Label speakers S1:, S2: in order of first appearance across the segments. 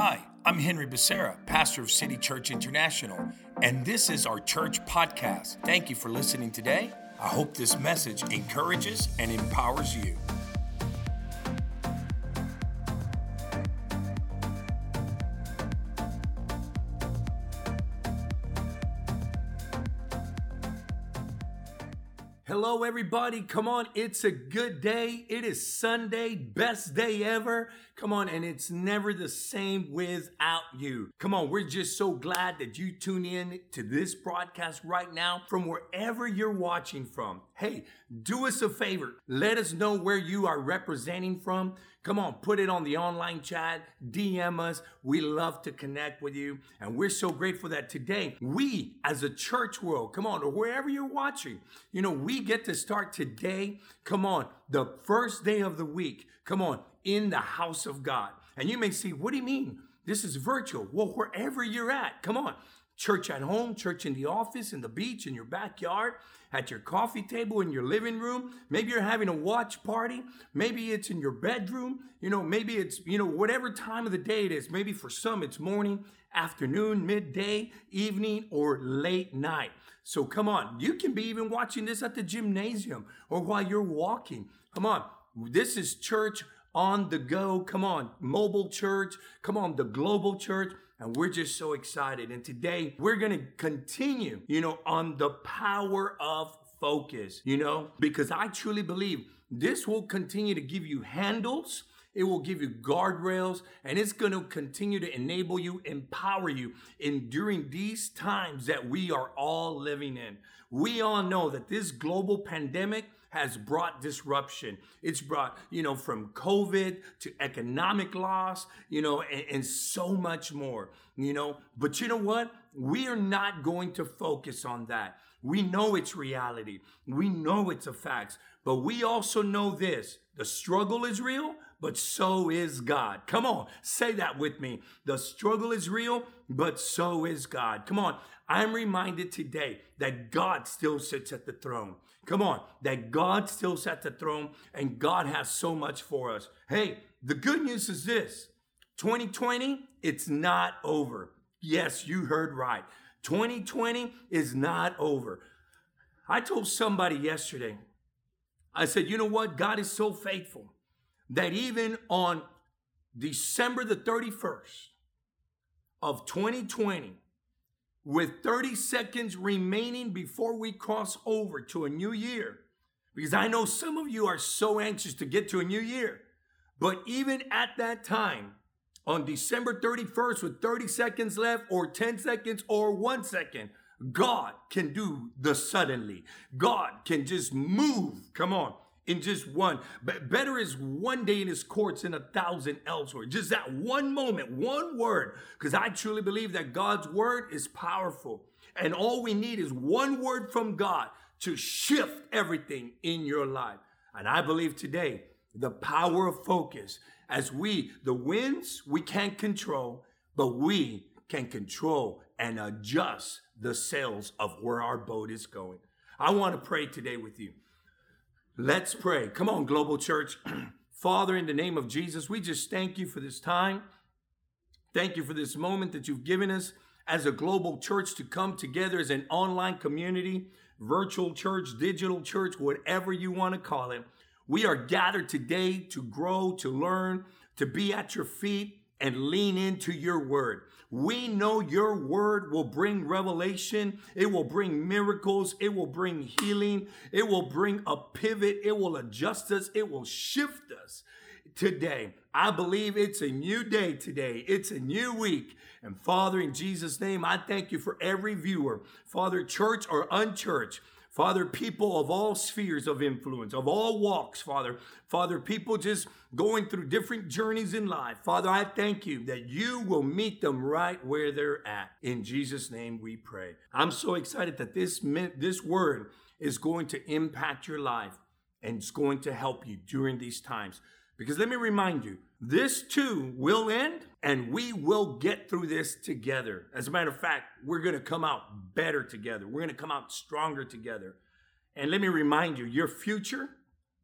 S1: Hi, I'm Henry Becerra, pastor of City Church International, and this is our church podcast. Thank you for listening today. I hope this message encourages and empowers you. Hello, everybody. Come on, it's a good day. It is Sunday, best day ever. Come on, and it's never the same without you. Come on, we're just so glad that you tune in to this broadcast right now from wherever you're watching from. Hey, do us a favor. Let us know where you are representing from. Come on, put it on the online chat, DM us. We love to connect with you. And we're so grateful that today we, as a church world, come on, or wherever you're watching, you know, we get to start today. Come on, the first day of the week. Come on, in the house of God. And you may see, what do you mean? This is virtual. Well, wherever you're at, come on. Church at home, church in the office, in the beach, in your backyard, at your coffee table, in your living room. Maybe you're having a watch party. Maybe it's in your bedroom. You know, maybe it's, you know, whatever time of the day it is. Maybe for some it's morning, afternoon, midday, evening, or late night. So come on. You can be even watching this at the gymnasium or while you're walking. Come on. This is church on the go. Come on, mobile church. Come on, the global church. And we're just so excited. And today we're going to continue, you know, on the power of focus, you know, because I truly believe this will continue to give you handles. It will give you guardrails and it's going to continue to enable you, empower you in during these times that we are all living in. We all know that this global pandemic has brought disruption. It's brought, you know, from COVID to economic loss, you know, and, and so much more, you know. But you know what? We are not going to focus on that. We know it's reality. We know it's a fact. But we also know this the struggle is real, but so is God. Come on, say that with me. The struggle is real, but so is God. Come on, I'm reminded today that God still sits at the throne. Come on, that God still sits at the throne and God has so much for us. Hey, the good news is this 2020, it's not over. Yes, you heard right. 2020 is not over. I told somebody yesterday, I said, you know what? God is so faithful that even on December the 31st of 2020, with 30 seconds remaining before we cross over to a new year, because I know some of you are so anxious to get to a new year. But even at that time, on December 31st, with 30 seconds left, or 10 seconds, or one second, God can do the suddenly. God can just move. Come on in just one. But better is one day in his courts than a thousand elsewhere. Just that one moment, one word. Because I truly believe that God's word is powerful. And all we need is one word from God to shift everything in your life. And I believe today, the power of focus, as we, the winds, we can't control, but we can control and adjust the sails of where our boat is going. I want to pray today with you. Let's pray. Come on, Global Church. Father, in the name of Jesus, we just thank you for this time. Thank you for this moment that you've given us as a global church to come together as an online community, virtual church, digital church, whatever you want to call it. We are gathered today to grow, to learn, to be at your feet and lean into your word. We know your word will bring revelation. It will bring miracles. It will bring healing. It will bring a pivot. It will adjust us. It will shift us today. I believe it's a new day today. It's a new week. And Father, in Jesus' name, I thank you for every viewer, Father, church or unchurched. Father, people of all spheres of influence, of all walks, Father. Father, people just going through different journeys in life. Father, I thank you that you will meet them right where they're at. In Jesus' name we pray. I'm so excited that this, this word is going to impact your life and it's going to help you during these times. Because let me remind you, this too will end and we will get through this together. As a matter of fact, we're going to come out better together. We're going to come out stronger together. And let me remind you, your future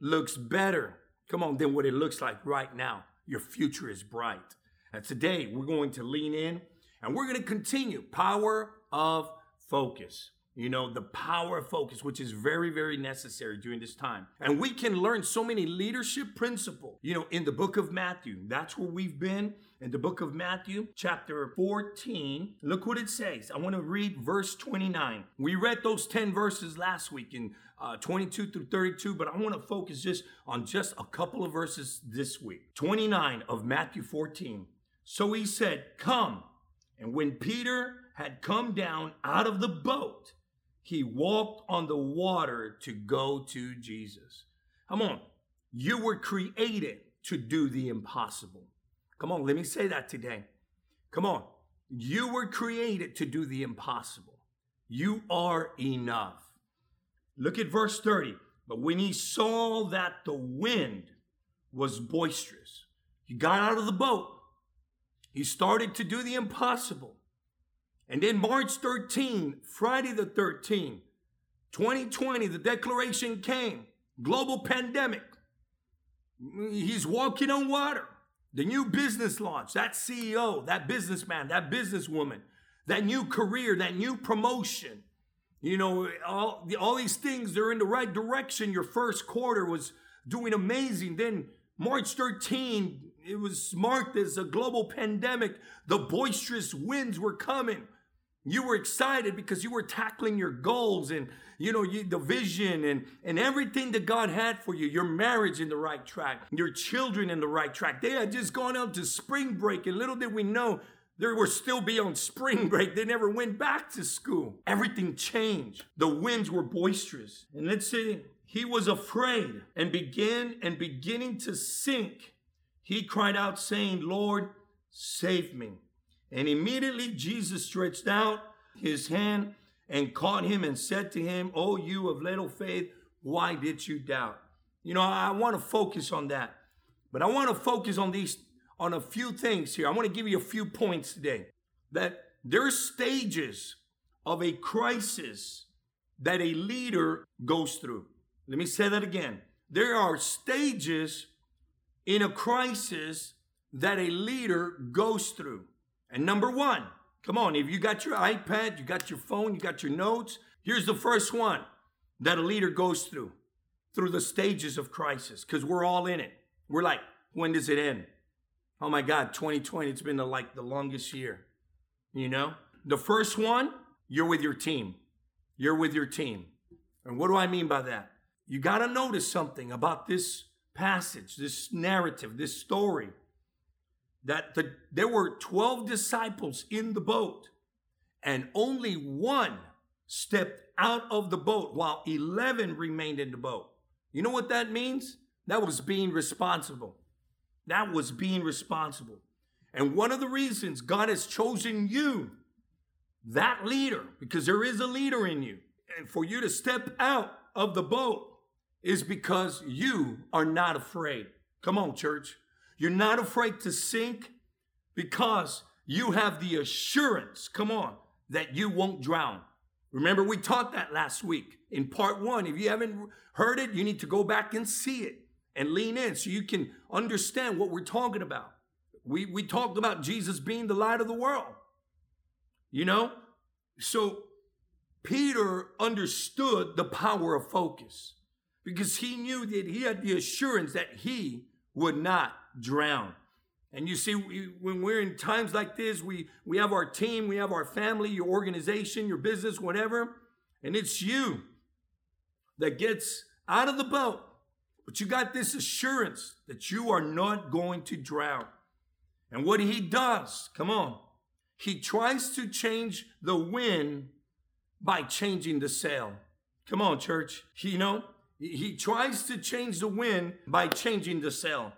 S1: looks better, come on, than what it looks like right now. Your future is bright. And today we're going to lean in and we're going to continue power of focus. You know, the power of focus, which is very, very necessary during this time. And we can learn so many leadership principles, you know, in the book of Matthew. That's where we've been in the book of Matthew, chapter 14. Look what it says. I want to read verse 29. We read those 10 verses last week in uh, 22 through 32, but I want to focus just on just a couple of verses this week. 29 of Matthew 14. So he said, Come. And when Peter had come down out of the boat, he walked on the water to go to Jesus. Come on. You were created to do the impossible. Come on, let me say that today. Come on. You were created to do the impossible. You are enough. Look at verse 30. But when he saw that the wind was boisterous, he got out of the boat. He started to do the impossible. And then March 13, Friday the 13th, 2020, the declaration came global pandemic. He's walking on water. The new business launch, that CEO, that businessman, that businesswoman, that new career, that new promotion. You know, all, all these things, they're in the right direction. Your first quarter was doing amazing. Then March 13, it was marked as a global pandemic. The boisterous winds were coming. You were excited because you were tackling your goals and you know you, the vision and and everything that God had for you. Your marriage in the right track, your children in the right track. They had just gone out to spring break, and little did we know they were still beyond spring break. They never went back to school. Everything changed. The winds were boisterous, and let's say he was afraid and began and beginning to sink. He cried out, saying, "Lord, save me." And immediately Jesus stretched out his hand and caught him and said to him, Oh, you of little faith, why did you doubt? You know, I want to focus on that. But I want to focus on these, on a few things here. I want to give you a few points today. That there's stages of a crisis that a leader goes through. Let me say that again. There are stages in a crisis that a leader goes through. And number one, come on, if you got your iPad, you got your phone, you got your notes, here's the first one that a leader goes through through the stages of crisis because we're all in it. We're like, when does it end? Oh my God, 2020, it's been the, like the longest year. You know? The first one, you're with your team. You're with your team. And what do I mean by that? You got to notice something about this passage, this narrative, this story that the, there were 12 disciples in the boat and only one stepped out of the boat while 11 remained in the boat. You know what that means? That was being responsible. That was being responsible. And one of the reasons God has chosen you, that leader, because there is a leader in you, and for you to step out of the boat is because you are not afraid. Come on, church. You're not afraid to sink because you have the assurance, come on, that you won't drown. Remember, we taught that last week in part one. If you haven't heard it, you need to go back and see it and lean in so you can understand what we're talking about. We, we talked about Jesus being the light of the world, you know? So Peter understood the power of focus because he knew that he had the assurance that he would not drown. And you see, we, when we're in times like this, we, we have our team, we have our family, your organization, your business, whatever, and it's you that gets out of the boat. But you got this assurance that you are not going to drown. And what he does, come on, he tries to change the wind by changing the sail. Come on, church. You know, he tries to change the wind by changing the sail.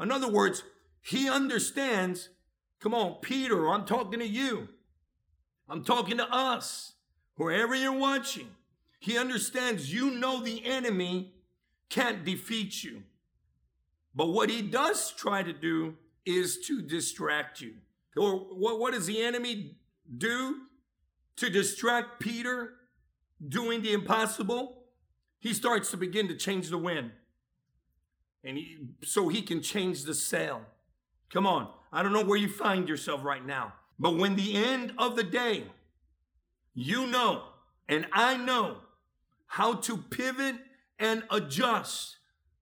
S1: In other words, he understands. Come on, Peter, I'm talking to you. I'm talking to us, wherever you're watching. He understands you know the enemy can't defeat you. But what he does try to do is to distract you. Or what, what does the enemy do to distract Peter doing the impossible? He starts to begin to change the wind and he, so he can change the sail. Come on. I don't know where you find yourself right now. But when the end of the day, you know, and I know how to pivot and adjust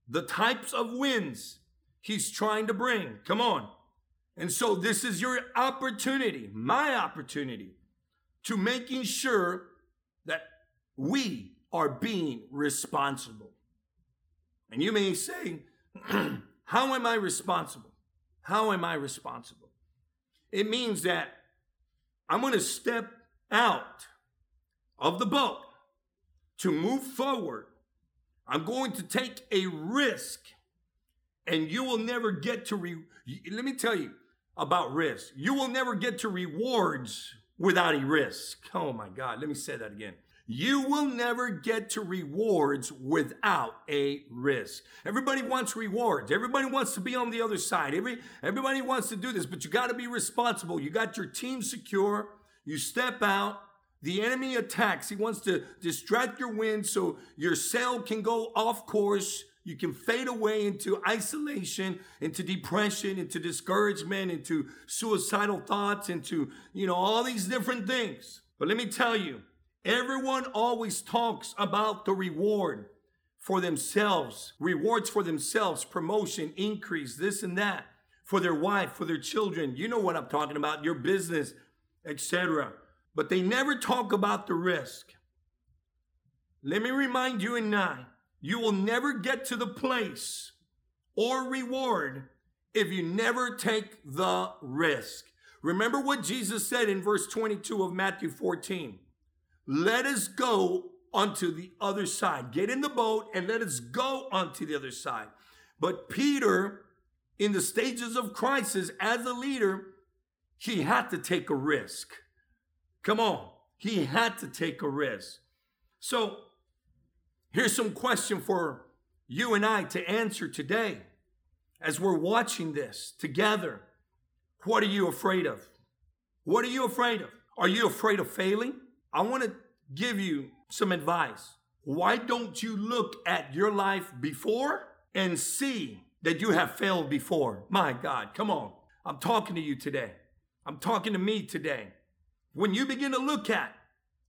S1: the types of winds he's trying to bring. Come on. And so this is your opportunity, my opportunity, to making sure that we are being responsible. And you may say, How am I responsible? How am I responsible? It means that I'm going to step out of the boat to move forward. I'm going to take a risk, and you will never get to. Re- Let me tell you about risk. You will never get to rewards without a risk. Oh my God, let me say that again. You will never get to rewards without a risk. Everybody wants rewards. Everybody wants to be on the other side. Every, everybody wants to do this, but you got to be responsible. You got your team secure. You step out. The enemy attacks. He wants to distract your wind so your sail can go off course. You can fade away into isolation, into depression, into discouragement, into suicidal thoughts, into, you know, all these different things. But let me tell you, Everyone always talks about the reward for themselves, rewards for themselves, promotion, increase, this and that, for their wife, for their children. You know what I'm talking about, your business, etc. But they never talk about the risk. Let me remind you and I, you will never get to the place or reward if you never take the risk. Remember what Jesus said in verse 22 of Matthew 14. Let us go onto the other side. Get in the boat and let us go onto the other side. But Peter, in the stages of crisis as a leader, he had to take a risk. Come on. He had to take a risk. So here's some question for you and I to answer today as we're watching this together. What are you afraid of? What are you afraid of? Are you afraid of failing? I want to give you some advice. Why don't you look at your life before and see that you have failed before? My God, come on. I'm talking to you today. I'm talking to me today. When you begin to look at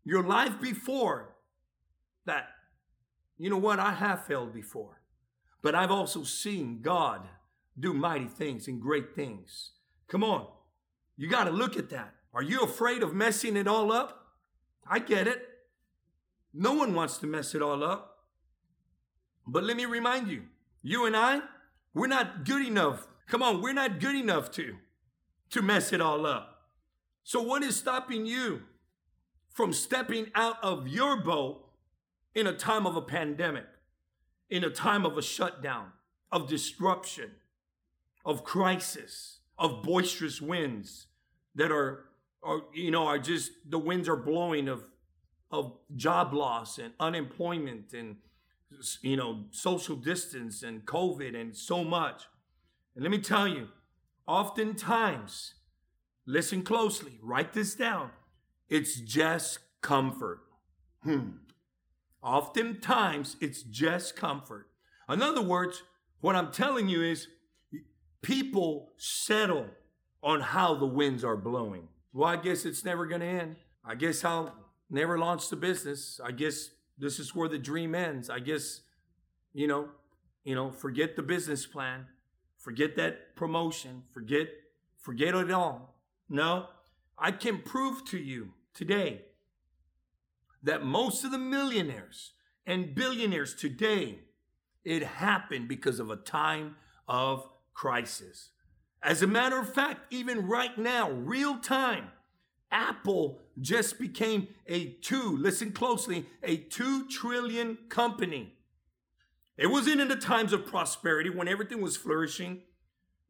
S1: your life before that, you know what? I have failed before, but I've also seen God do mighty things and great things. Come on. You got to look at that. Are you afraid of messing it all up? I get it. No one wants to mess it all up. But let me remind you, you and I, we're not good enough. Come on, we're not good enough to to mess it all up. So what is stopping you from stepping out of your boat in a time of a pandemic, in a time of a shutdown, of disruption, of crisis, of boisterous winds that are or you know are just the winds are blowing of of job loss and unemployment and you know social distance and covid and so much. And let me tell you oftentimes listen closely write this down. It's just comfort. Hmm. Oftentimes it's just comfort. In other words what i'm telling you is people settle on how the winds are blowing well, I guess it's never going to end. I guess I'll never launch the business. I guess this is where the dream ends. I guess, you know, you know, forget the business plan, forget that promotion, forget, forget it all. No, I can prove to you today that most of the millionaires and billionaires today, it happened because of a time of crisis. As a matter of fact, even right now, real time, Apple just became a two, listen closely, a two trillion company. It wasn't in the times of prosperity when everything was flourishing,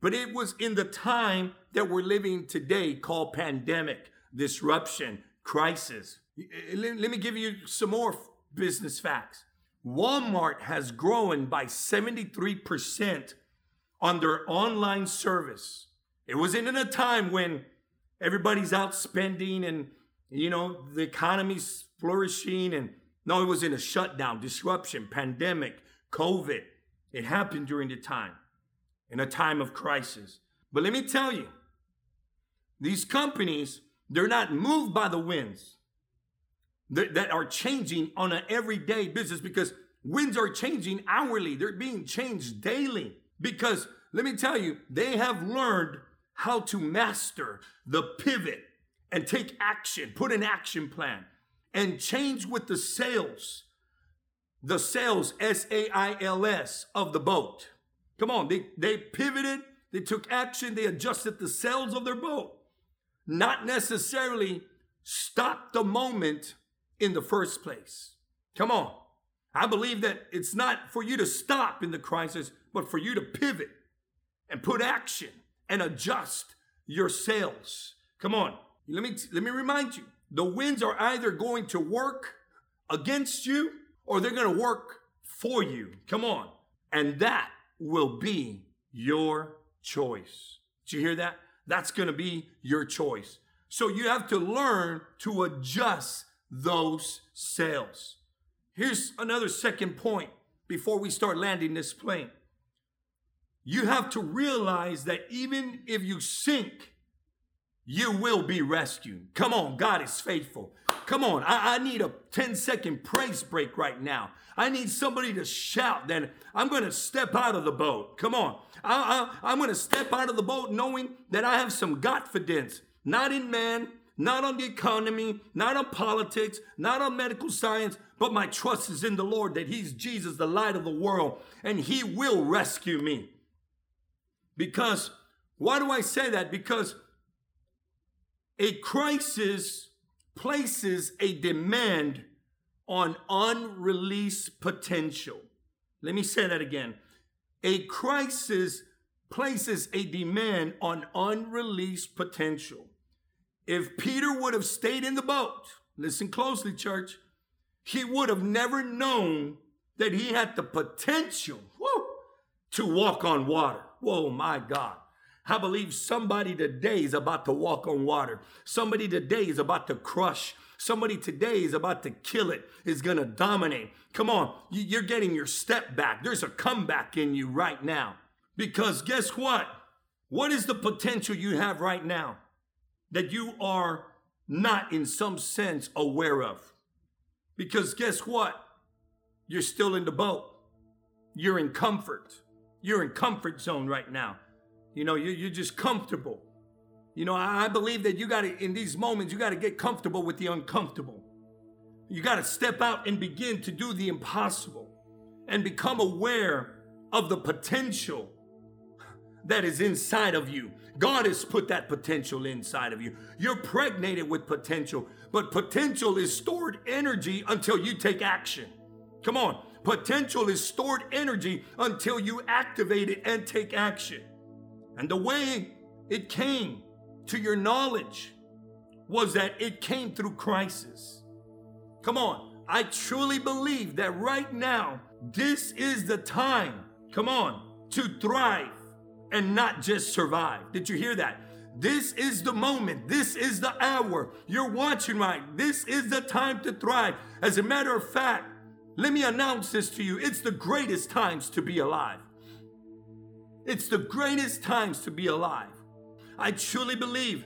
S1: but it was in the time that we're living today called pandemic, disruption, crisis. Eh, eh, let me give you some more business facts. Walmart has grown by 73% on their online service. It was in a time when everybody's out spending and, you know, the economy's flourishing. And no, it was in a shutdown, disruption, pandemic, COVID. It happened during the time, in a time of crisis. But let me tell you, These companies, they're not moved by the winds that, that are changing on an everyday business because winds are changing hourly. They're being changed daily because let me tell you, they have learned how to master the pivot and take action, put an action plan and change with the sails, the sails, S A I L S, of the boat. Come on, they, they pivoted, they took action, they adjusted the sails of their boat. Not necessarily stop the moment in the first place. Come on. I believe that it's not for you to stop in the crisis, but for you to pivot and put action and adjust your sails. Come on. Let me let me remind you. The winds are either going to work against you or they're going to work for you. Come on. And that will be your choice. Did you hear that? That's going to be your choice. So you have to learn to adjust those sails. Here's another second point before we start landing this plane. You have to realize that even if you sink, you will be rescued. Come on, God is faithful. Come on, I, I, need a 10 second praise break right now. I need somebody to shout that I'm going to step out of the boat. Come on, I, I, I'm going to step out of the boat knowing that I have some confidence, not in man, not on the economy, not on politics, not on medical science, but my trust is in the Lord that He's Jesus, the light of the world, and He will rescue me. Because, why do I say that? Because a crisis places a demand on unreleased potential. Let me say that again. A crisis places a demand on unreleased potential. If Peter would have stayed in the boat, listen closely, church, he would have never known that he had the potential whoo, to walk on water. Whoa, my God. I believe somebody today is about to walk on water. Somebody today is about to crush. Somebody today is about to kill it, is going to dominate. Come on, you're getting your step back. There's a comeback in you right now. Because guess what? What is the potential you have right now that you are not in some sense aware of? Because guess what? You're still in the boat. You're in comfort. You're in comfort zone right now. You know, you're just comfortable. You know, I believe that you got to, in these moments, you got to get comfortable with the uncomfortable. You got to step out and begin to do the impossible and become aware of the potential that is inside of you. God has put that potential inside of you. You're pregnated with potential, but potential is stored energy until you take action. Come on. Potential is stored energy until you activate it and take action. And the way it came to your knowledge was that it came through crisis. Come on. I truly believe that right now, this is the time, come on, to thrive and not just survive. Did you hear that? This is the moment. This is the hour. You're watching right. This is the time to thrive. As a matter of fact, let me announce this to you. It's the greatest times to be alive. It's the greatest times to be alive. I truly believe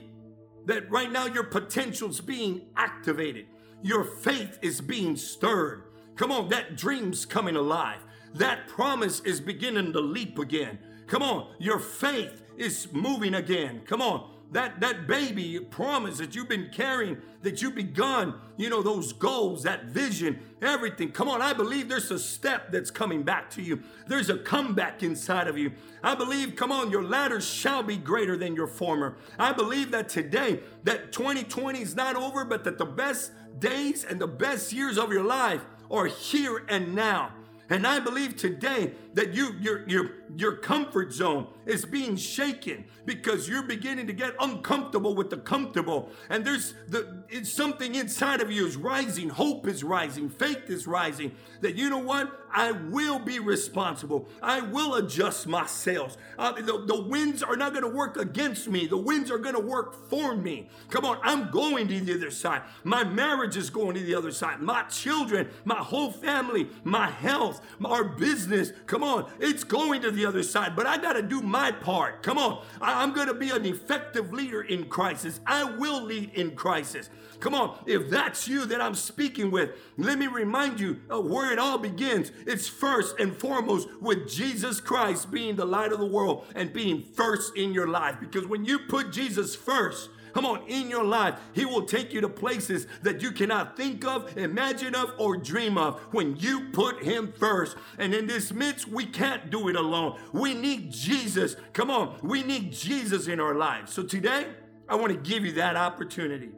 S1: that right now your potential's being activated. Your faith is being stirred. Come on, that dream's coming alive. That promise is beginning to leap again. Come on, your faith is moving again. Come on, that that baby promise that you've been carrying that you've begun you know those goals that vision everything. Come on i believe there's a step that's coming back to you. There's a comeback inside of you. I believe come on your latter shall be greater than your former. I believe that today that 2020 is not over but that the best days and the best years of your life are here and now. And I believe today that you your your your comfort zone is being shaken because you're beginning to get uncomfortable with the comfortable. And there's the it's something inside of you is rising, hope is rising, faith is rising. That you know what? I will be responsible. I will adjust my sails. Uh, the, the winds are not going to work against me. The winds are going to work for me. Come on, I'm going to the other side. My marriage is going to the other side. My children, my whole family, my health, our business. Come on, it's going to the the other side, but I got to do my part. Come on. I, am going to be an effective leader in crisis. I will lead in crisis. Come on. If that's you that I'm speaking with, let me remind you of where it all begins. It's first and foremost with Jesus Christ being the light of the world and being first in your life. Because when you put Jesus first, Come on, in your life, He will take you to places that you cannot think of, imagine of, or dream of when you put Him first. And in this midst, we can't do it alone. We need Jesus. Come on, we need Jesus in our lives. So today, I want to give you that opportunity.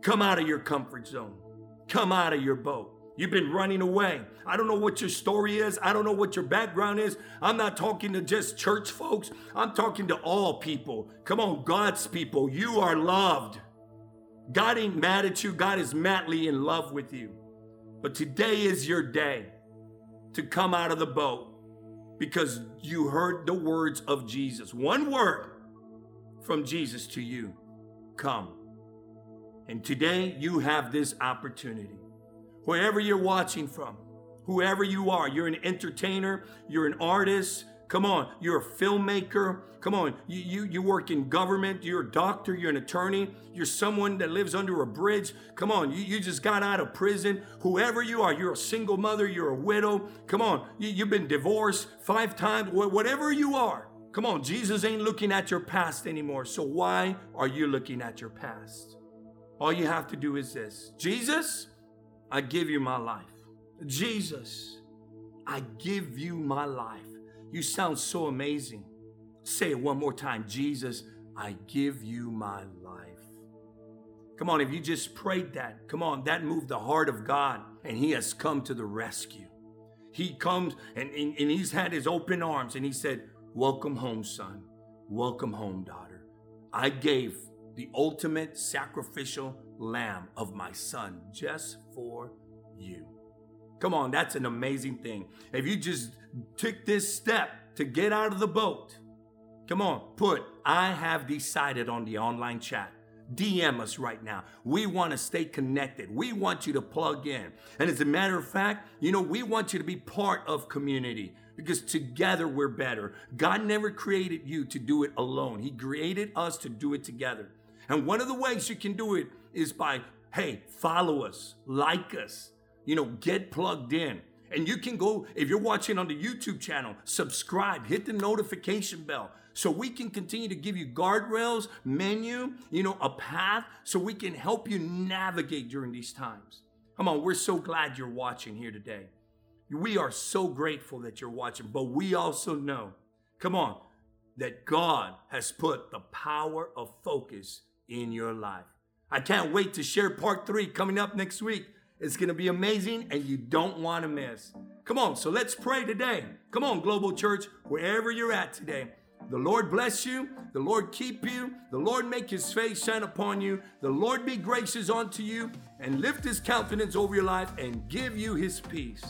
S1: Come out of your comfort zone, come out of your boat. You've been running away. I don't know what your story is. I don't know what your background is. I'm not talking to just church folks. I'm talking to all people. Come on, God's people. You are loved. God ain't mad at you. God is madly in love with you. But today is your day to come out of the boat because you heard the words of Jesus. One word from Jesus to you come. And today you have this opportunity wherever you're watching from, whoever you are, you're an entertainer, you're an artist, Come on, you're a filmmaker. Come on, you, you, you work in government. You're a doctor. You're an attorney. You're someone that lives under a bridge. Come on, you, you just got out of prison. Whoever you are, you're a single mother. You're a widow. Come on, you, you've been divorced five times. Whatever you are, come on, Jesus ain't looking at your past anymore. So why are you looking at your past? All you have to do is this Jesus, I give you my life. Jesus, I give you my life. You sound so amazing. Say it one more time Jesus, I give you my life. Come on, if you just prayed that, come on, that moved the heart of God, and He has come to the rescue. He comes and, and, and He's had His open arms, and He said, Welcome home, son. Welcome home, daughter. I gave the ultimate sacrificial lamb of my son just for you. Come on, that's an amazing thing. If you just took this step to get out of the boat, come on, put I have decided on the online chat. DM us right now. We want to stay connected. We want you to plug in. And as a matter of fact, you know, we want you to be part of community because together we're better. God never created you to do it alone, He created us to do it together. And one of the ways you can do it is by, hey, follow us, like us, you know, get plugged in. And you can go, if you're watching on the YouTube channel, subscribe, hit the notification bell so we can continue to give you guardrails, menu, you know, a path so we can help you navigate during these times. Come on, we're so glad you're watching here today. We are so grateful that you're watching, but we also know, come on, that God has put the power of focus in your life. I can't wait to share part three coming up next week. It's going to be amazing and you don't want to miss. Come on, so let's pray today. Come on, Global Church, wherever you're at today. The Lord bless you. The Lord keep you. The Lord make his face shine upon you. The Lord be gracious unto you and lift his countenance over your life and give you his peace.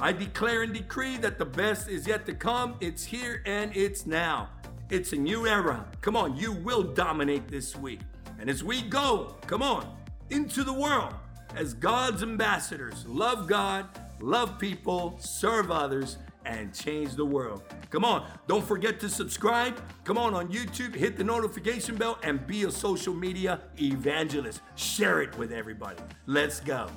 S1: I declare and decree that the best is yet to come. It's here and it's now. It's a new era. Come on, you will dominate this week. And as we go, come on, into the world, as God's ambassadors. Love God, love people, serve others, and change the world. Come on, don't forget to subscribe. Come on on YouTube, hit the notification bell, and be a social media evangelist. Share it with everybody. Let's go.